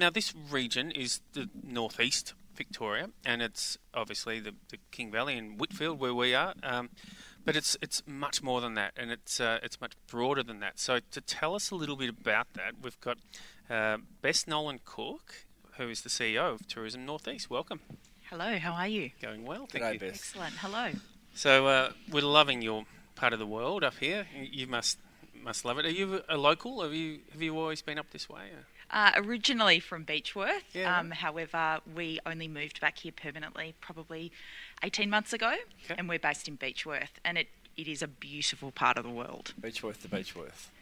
now this region is the northeast Victoria, and it's obviously the, the King Valley and Whitfield where we are. Um, but it's it's much more than that, and it's uh, it's much broader than that. So to tell us a little bit about that, we've got uh, Bess Nolan Cook, who is the CEO of Tourism Northeast. Welcome. Hello, how are you? Going well, thank G'day, you. Bess. Excellent. Hello. So uh, we're loving your part of the world up here. You must must love it. Are you a local? Have you have you always been up this way? or- Uh, originally from Beechworth, Yeah. um, however, we only moved back here permanently probably 18 months ago, Okay. and we're based in Beechworth, and it, it is a beautiful part of the world. Beechworth to Beechworth.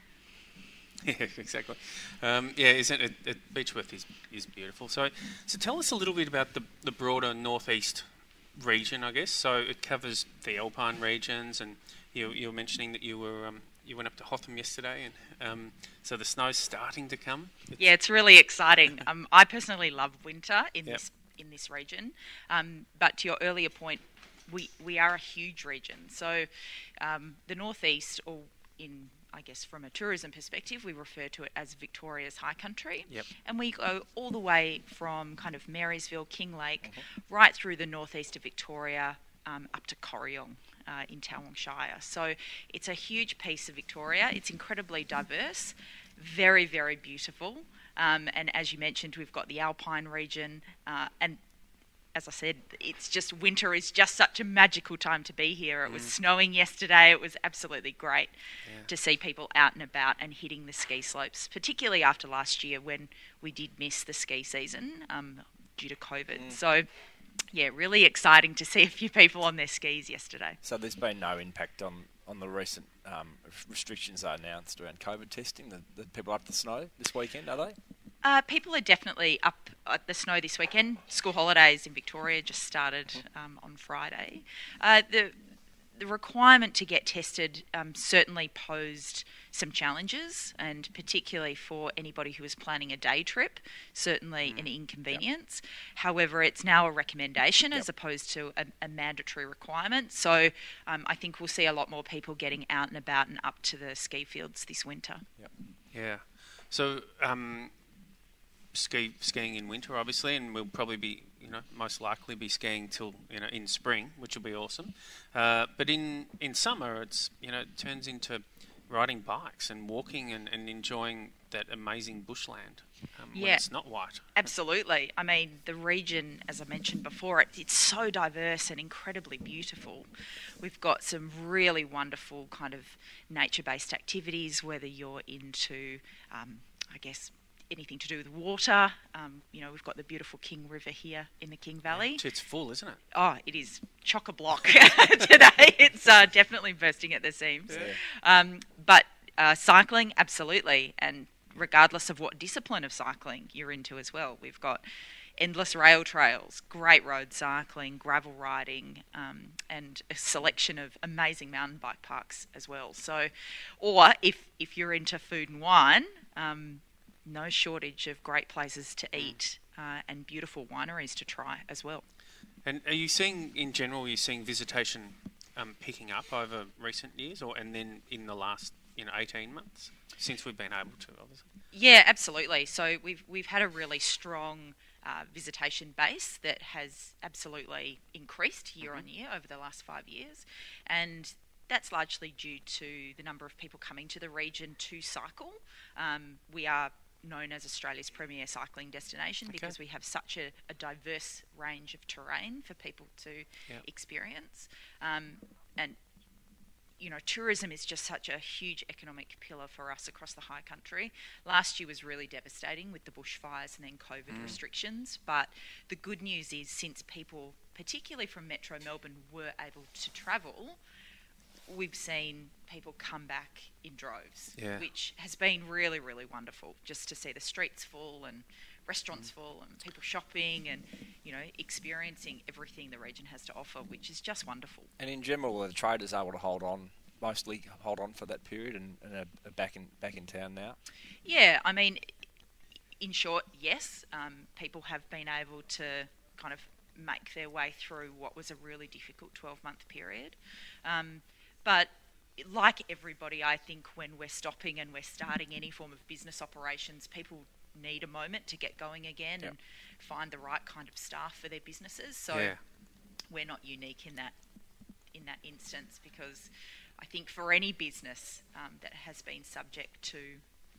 Yeah, exactly. Um, yeah, isn't it, it? Beechworth is is beautiful. So, so tell us a little bit about the the broader northeast region, I guess. So it covers the Alpine regions, and you you were mentioning that you were um, you went up to Hotham yesterday, and um, so the snow's starting to come. It's- Yeah, it's really exciting. Um, I personally love winter in Yep. this in this region, um, but to your earlier point, we we are a huge region. So um, the northeast, or in I guess from a tourism perspective, we refer to it as Victoria's High Country, Yep. and we go all the way from kind of Marysville, King Lake, Mm-hmm. right through the northeast of Victoria. Um, up to Corryong uh, in Towong Shire. So it's a huge piece of Victoria. It's incredibly diverse, very, very beautiful. Um, and as you mentioned, we've got the Alpine region. Uh, and as I said, it's just winter is just such a magical time to be here. It was snowing yesterday. It was absolutely great Yeah. to see people out and about and hitting the ski slopes, particularly after last year when we did miss the ski season um, due to COVID. So, yeah, really exciting to see a few people on their skis yesterday. So there's been no impact on, on the recent um, restrictions that are announced around COVID testing. The, the people up the snow this weekend, are they? Uh, people are definitely up at the snow this weekend. School holidays in Victoria just started um, on Friday. Uh, the the requirement to get tested um, certainly posed some challenges, and particularly for anybody who was planning a day trip, certainly an inconvenience. However, it's now a recommendation as opposed to a, a mandatory requirement. So um, I think we'll see a lot more people getting out and about and up to the ski fields this winter. Yeah. So um, ski skiing in winter, obviously, and we'll probably be, you know, most likely be skiing till you know in spring, which will be awesome. Uh, but in in summer, it's you know it turns into riding bikes and walking and, and enjoying that amazing bushland um, when Yeah. it's not white. Absolutely. I mean, the region, as I mentioned before, it, it's so diverse and incredibly beautiful. We've got some really wonderful kind of nature based activities, whether you're into, um, I guess, anything to do with water. Um, you know, we've got the beautiful King River here in the King Valley. It's, it's full, isn't it? Oh, it is chock a block today. It's uh, definitely bursting at the seams. Um, but uh, cycling, absolutely, and regardless of what discipline of cycling you're into as well, we've got endless rail trails, great road cycling, gravel riding, um, and a selection of amazing mountain bike parks as well. So, or if if you're into food and wine. Um, no shortage of great places to eat uh, and beautiful wineries to try as well. And are you seeing, in general, are you seeing visitation um, picking up over recent years, or and then in the last you know eighteen months since we've been able to, obviously? Yeah, absolutely. So we've we've had a really strong uh, visitation base that has absolutely increased year on year over the last five years, and that's largely due to the number of people coming to the region to cycle. Um, we are known as Australia's premier cycling destination Okay. because we have such a, a diverse range of terrain for people to Yep. experience. Um, and you know, tourism is just such a huge economic pillar for us across the high country. Last year was really devastating with the bushfires and then COVID restrictions. But the good news is, since people, particularly from Metro Melbourne, were able to travel, we've seen people come back in droves, Yeah. which has been really, really wonderful just to see the streets full and restaurants full and people shopping and, you know, experiencing everything the region has to offer, which is just wonderful. And in general, are the traders able to hold on, mostly hold on for that period and, and are, are back in back in town now? Yeah, I mean, in short, yes, um, people have been able to kind of make their way through what was a really difficult 12 month period. Um, but like everybody, I think when we're stopping and we're starting any form of business operations, people need a moment to get going again Yep. and find the right kind of staff for their businesses. So yeah. we're not unique in that in that instance because I think for any business um, that has been subject to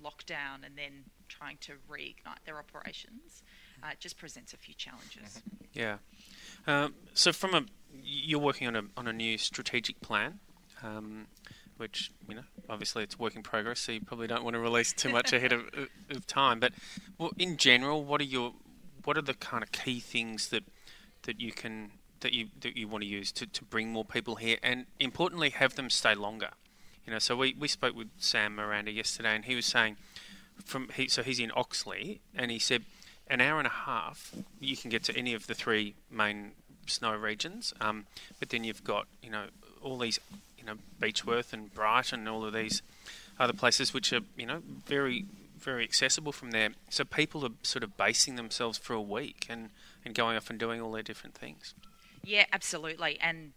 lockdown and then trying to reignite their operations, uh, it just presents a few challenges. Yeah. Um, so from a, you're working on a on a new strategic plan, um, which you know obviously it's work in progress, so you probably don't want to release too much ahead of, of time. But well, in general, what are your what are the kind of key things that that you can that you that you want to use to, to bring more people here, and importantly, have them stay longer. You know, so we, we spoke with Sam Miranda yesterday, and he was saying from he so he's in Oxley, and he said an hour and a half you can get to any of the three main snow regions, um, but then you've got you know all these you know Beechworth and Brighton and all of these other places which are you know very very accessible from there. So people are sort of basing themselves for a week and, and going off and doing all their different things. Yeah, absolutely. And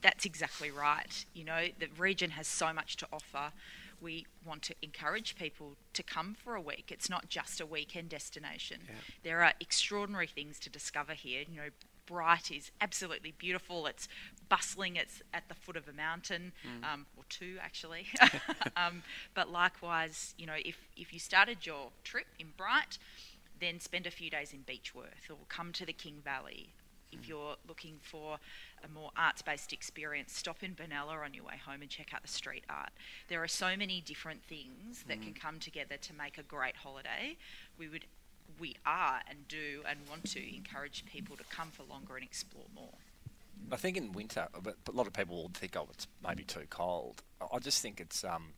that's exactly right. You know, the region has so much to offer. We want to encourage people to come for a week. It's not just a weekend destination. Yeah. There are extraordinary things to discover here. You know, Bright is absolutely beautiful. It's bustling. It's at the foot of a mountain, um, or two actually. um, but likewise, you know, if if you started your trip in Bright, then spend a few days in Beechworth or come to the King Valley. If you're looking for a more arts based experience, stop in Benalla on your way home and check out the street art. There are so many different things that can come together to make a great holiday. We would we are and do and want to encourage people to come for longer and explore more. I think in winter, a lot of people will think, oh, it's maybe too cold. I- I just think it's um,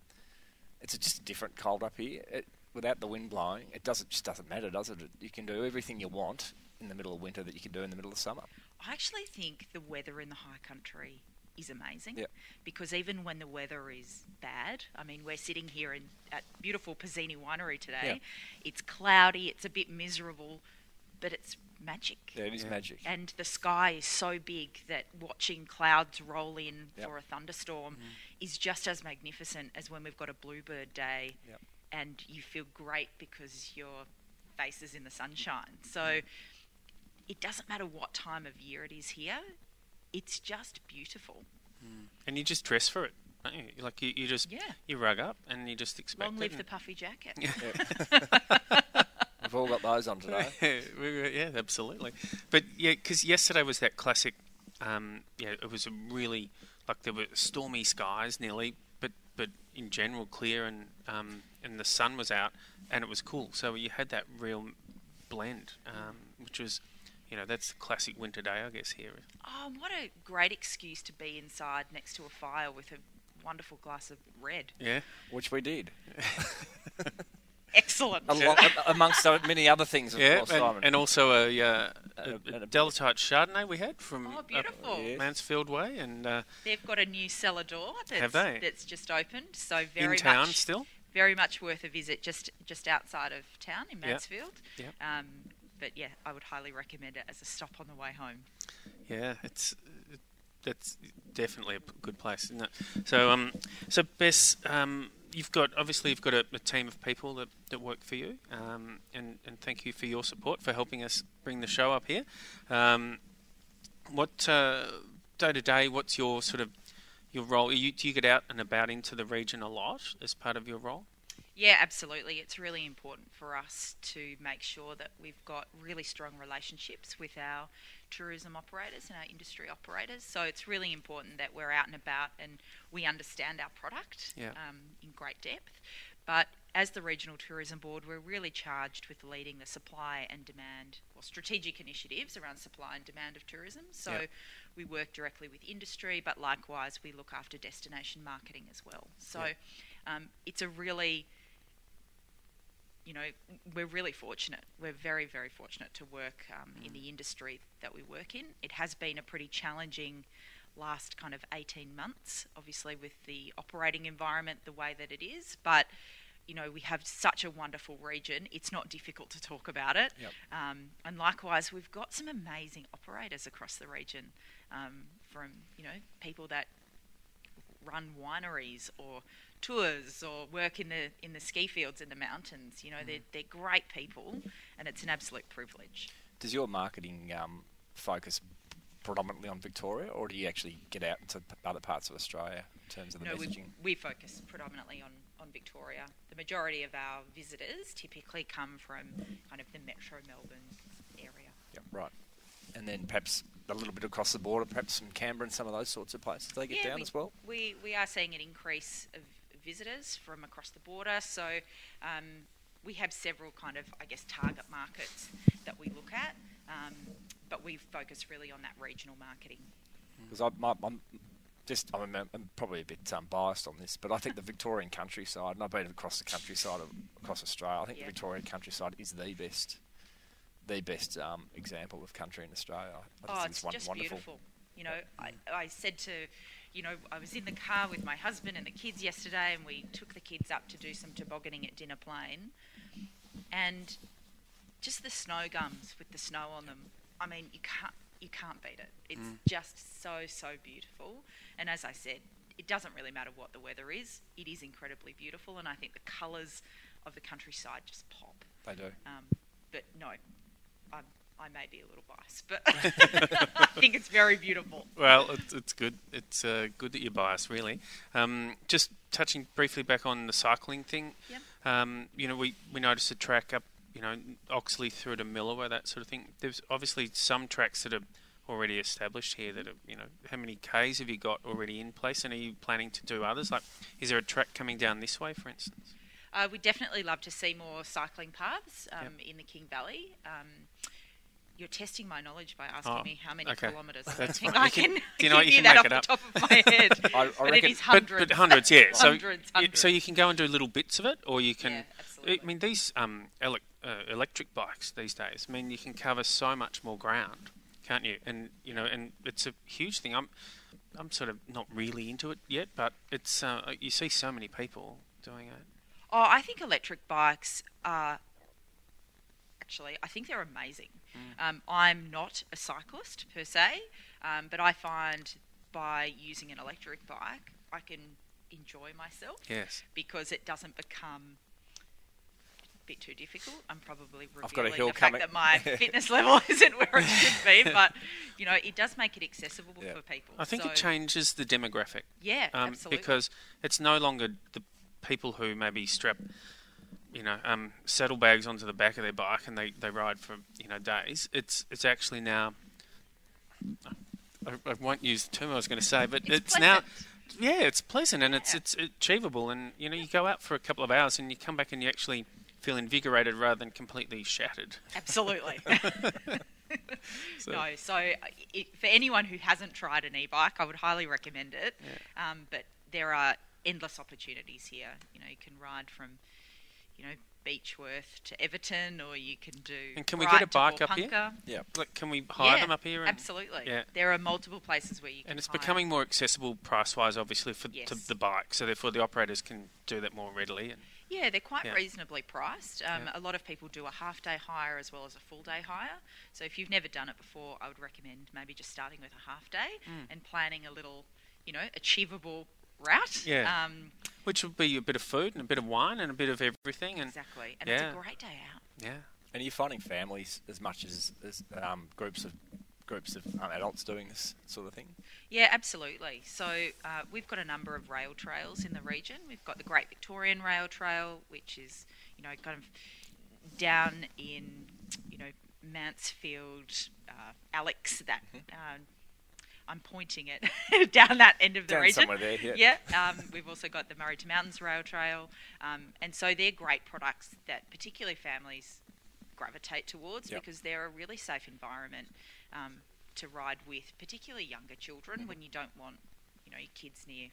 it's just a different cold up here. It, without the wind blowing, it doesn't just doesn't matter, does it? You can do everything you want in the middle of winter that you can do in the middle of summer. I actually think the weather in the high country is amazing Yep. because even when the weather is bad, I mean, we're sitting here in at beautiful Pizzini Winery today. It's cloudy, it's a bit miserable, but it's magic. Yeah, it is Yeah. magic. And the sky is so big that watching clouds roll in Yep. for a thunderstorm mm. is just as magnificent as when we've got a bluebird day Yep. and you feel great because your face is in the sunshine. So mm. it doesn't matter what time of year it is here, it's just beautiful. And you just dress for it. don't you? Like you, you just Yeah. you rug up and you just expect Long it live and- the puffy jacket. We've all got those on today. yeah, yeah, absolutely. But yeah, because yesterday was that classic. Um, yeah, it was a really like there were stormy skies nearly, but but in general clear and um, and the sun was out and it was cool. So you had that real blend, um, which was. You know, that's the classic winter day, I guess, here. Oh, what a great excuse to be inside next to a fire with a wonderful glass of red. Yeah. Which we did. Excellent. Along, amongst so many other things, of Yeah, course, and, Simon. and also a, uh, a, a- a Delatite Chardonnay we had from Oh, up beautiful. Yes. Mansfield Way, and uh, They've got a new cellar door that's, Have they? that's just opened, so very in town much still. very much worth a visit just just outside of town in Yep. Mansfield. Yep. Um, but yeah, I would highly recommend it as a stop on the way home. Yeah, it's that's definitely a good place, isn't it? So, um, so Bess, um, you've got obviously you've got a, a team of people that, that work for you, um, and and thank you for your support for helping us bring the show up here. Um, what day to day? What's your sort of your role? You, do you get out and about into the region a lot as part of your role? Yeah, absolutely. It's really important for us to make sure that we've got really strong relationships with our tourism operators and our industry operators. So it's really important that we're out and about and we understand our product Yeah. um, in great depth. But as the Regional Tourism Board, we're really charged with leading the supply and demand or strategic initiatives around supply and demand of tourism. So we work directly with industry, but likewise we look after destination marketing as well. So um, it's a really you know, we're really fortunate. We're very, very fortunate to work um, in the industry that we work in. It has been a pretty challenging last kind of 18 months, obviously, with the operating environment the way that it is. But, you know, we have such a wonderful region. It's not difficult to talk about it. Yep. Um, and likewise, we've got some amazing operators across the region um, from, you know, people that run wineries or tours or work in the in the ski fields in the mountains. You know, they're they're great people, and it's an absolute privilege. Does your marketing um, focus predominantly on Victoria, or do you actually get out into other parts of Australia in terms of the No, we, messaging? we focus predominantly on, on Victoria. The majority of our visitors typically come from kind of the metro Melbourne area. Yep, right. And then perhaps a little bit across the border, perhaps from Canberra and some of those sorts of places they get down we, as well. We, we are seeing an increase of visitors from across the border. So um, we have several kind of, I guess, target markets that we look at. Um, but we focus really on that regional marketing. Because I'm just, I'm, I'm probably a bit um, biased on this, but I think the Victorian countryside, and I've been across the countryside across Australia, I think Yeah. the Victorian countryside is the best, the best um, example of country in Australia. I Oh, think it's won- just wonderful. beautiful. You know, I, I said to, you know, I was in the car with my husband and the kids yesterday, and we took the kids up to do some tobogganing at Dinner Plain, and just the snow gums with the snow on them. I mean, you can't you can't beat it. It's just so so beautiful. And as I said, it doesn't really matter what the weather is. It is incredibly beautiful, and I think the colours of the countryside just pop. They do. Um, but no, I'm, I may be a little biased, but I think it's very beautiful. Well, it's, it's good. It's uh, good that you're biased, really. Um, just touching briefly back on the cycling thing. Yep. Um, you know, we, we noticed a track up, you know, Oxley through to Milawa, that sort of thing. There's obviously some tracks that are already established here that are, you know, how many Ks have you got already in place and are you planning to do others? Like, is there a track coming down this way, for instance? Uh, we'd definitely love to see more cycling paths um, in the King Valley. Um, you're testing my knowledge by asking Oh, me how many okay. kilometres. I think. I can- can, you know give you that make off it the top of my head. I- I but it reckon- is But, hundreds. but hundreds, yeah. so, Hundreds, so you can go and do little bits of it, or you can. Yeah. I mean, these um, elec uh, electric bikes these days. I mean, you can cover so much more ground, can't you? And you know, and it's a huge thing. I'm, I'm sort of not really into it yet, but it's uh, you see so many people doing it. Oh, I think electric bikes are actually, I think they're amazing. Mm. Um, I'm not a cyclist per se, um, but I find by using an electric bike, I can enjoy myself Yes. because it doesn't become a bit too difficult. I'm probably I've got a revealing hill the fact that my fitness level isn't where it should be, but you know, it does make it accessible Yeah. for people. I think So, it changes the demographic. Yeah, um, absolutely. because it's no longer the people who maybe strap, you know, um, saddlebags onto the back of their bike and they, they ride for you know days. It's it's actually now. I, I won't use the term I was going to say, but It's it's, now. Yeah, it's pleasant and it's Yeah. it's achievable, and you know you go out for a couple of hours and you come back and you actually feel invigorated rather than completely shattered. Absolutely. So- No, so uh, it, for anyone who hasn't tried an e-bike, I would highly recommend it. Um, but there are endless opportunities here. You know, you can ride from, you know, Beechworth to Everton, or you can do. And can we get a bike up here? Yeah. Like, can we hire Yeah, them up here? And, Absolutely. Yeah. There are multiple places where you can. And it's hire. becoming more accessible price-wise, obviously, for Yes. to the bike. So therefore, the operators can do that more readily. And Yeah, they're quite Yeah. reasonably priced. Um, Yeah. A lot of people do a half day hire as well as a full day hire. So if you've never done it before, I would recommend maybe just starting with a half day Mm. and planning a little, you know, achievable route. Yeah. Um, which would be a bit of food and a bit of wine and a bit of everything. And exactly. And Yeah. it's a great day out. yeah, And you're you finding families as much as, as um, groups of groups of um, adults doing this sort of thing? Yeah, absolutely. So uh, we've got a number of rail trails in the region. We've got the Great Victorian Rail Trail, which is, you know, kind of down in, you know, Mansfield, uh, Alex, that. Uh, I'm pointing it down that end of the Down region. somewhere there, yeah. Um, we've also got the Murray to Mountains Rail Trail, um, and so they're great products that particularly families gravitate towards Yep. because they're a really safe environment um, to ride with, particularly younger children Mm-hmm. when you don't want, you know, your kids near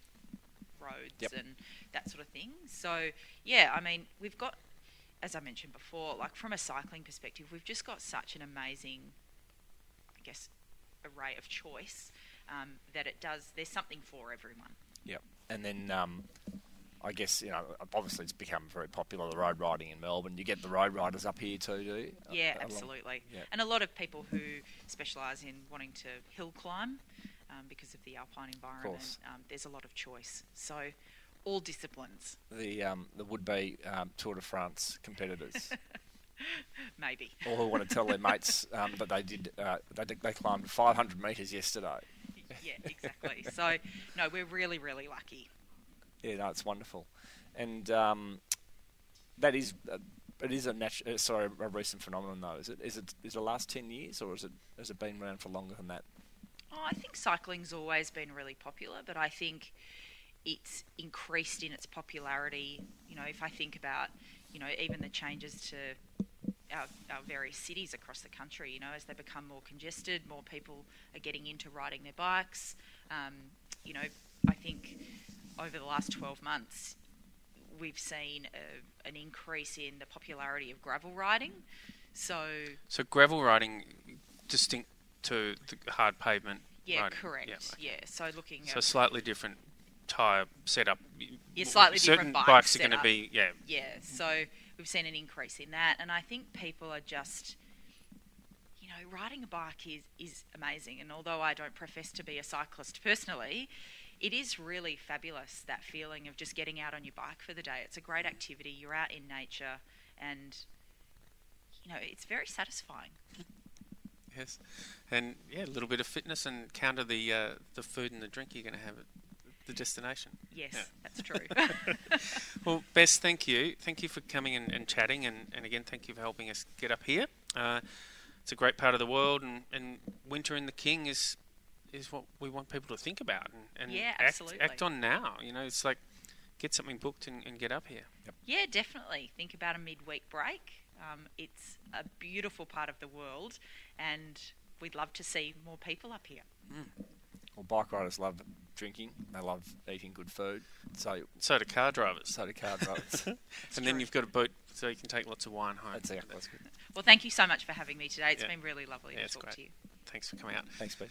roads Yep. and that sort of thing. So yeah, I mean, we've got, as I mentioned before, like from a cycling perspective, we've just got such an amazing, I guess, array of choice um, that it does. There's something for everyone. Yep. And then um, I guess you know obviously it's become very popular the road riding in Melbourne. You get the road riders up here too, do you? Yeah, Uh, along- absolutely. yeah. And a lot of people who specialise in wanting to hill climb um, because of the alpine environment. Um, there's a lot of choice. So, all disciplines, The um, the would be um, Tour de France competitors, maybe. all who want to tell their mates um, that they did uh, they did- they climbed 500 metres yesterday. yeah, exactly. so, no, we're really, really lucky. Yeah, no, it's wonderful, and um, that is uh, it is a natu- uh, sorry a recent phenomenon though. Is it is it is it the last 10 years or is it has it been around for longer than that? Oh, I think cycling's always been really popular, but I think it's increased in its popularity. You know, if I think about, you know, even the changes to our, our various cities across the country, you know, as they become more congested, more people are getting into riding their bikes. Um, you know, I think over the last 12 months, we've seen a, an increase in the popularity of gravel riding. So, So gravel riding, distinct to the hard pavement. yeah, riding. correct. Yeah, Yeah, so looking So slightly different tyre setup. Yeah, slightly Certain different bike bikes are going to be yeah. Yeah, so we've seen an increase in that, and I think people are just, you know, riding a bike is is amazing. And although I don't profess to be a cyclist personally, it is really fabulous that feeling of just getting out on your bike for the day. It's a great activity. You're out in nature, and you know, it's very satisfying. Yes, and yeah, a little bit of fitness and counter the uh, the food and the drink you're going to have the destination. Yes, Yeah. that's true. Well, Bess, thank you. Thank you for coming and, and chatting, and, and again, thank you for helping us get up here. Uh, it's a great part of the world, and, and winter in the King is is what we want people to think about and, and Yeah, act, absolutely. act on now. You know, it's like get something booked and, and get up here. Yeah, definitely. Think about a midweek break. Um, it's a beautiful part of the world, and we'd love to see more people up here. Well, bike riders love drinking. They love eating good food. So So do car drivers. so do car drivers. and then you've got a boat so you can take lots of wine home. That's exactly. That's good. Well, thank you so much for having me today. It's Yeah. been really lovely Yeah, to talk great. to you. Thanks for coming out. Thanks, Beth.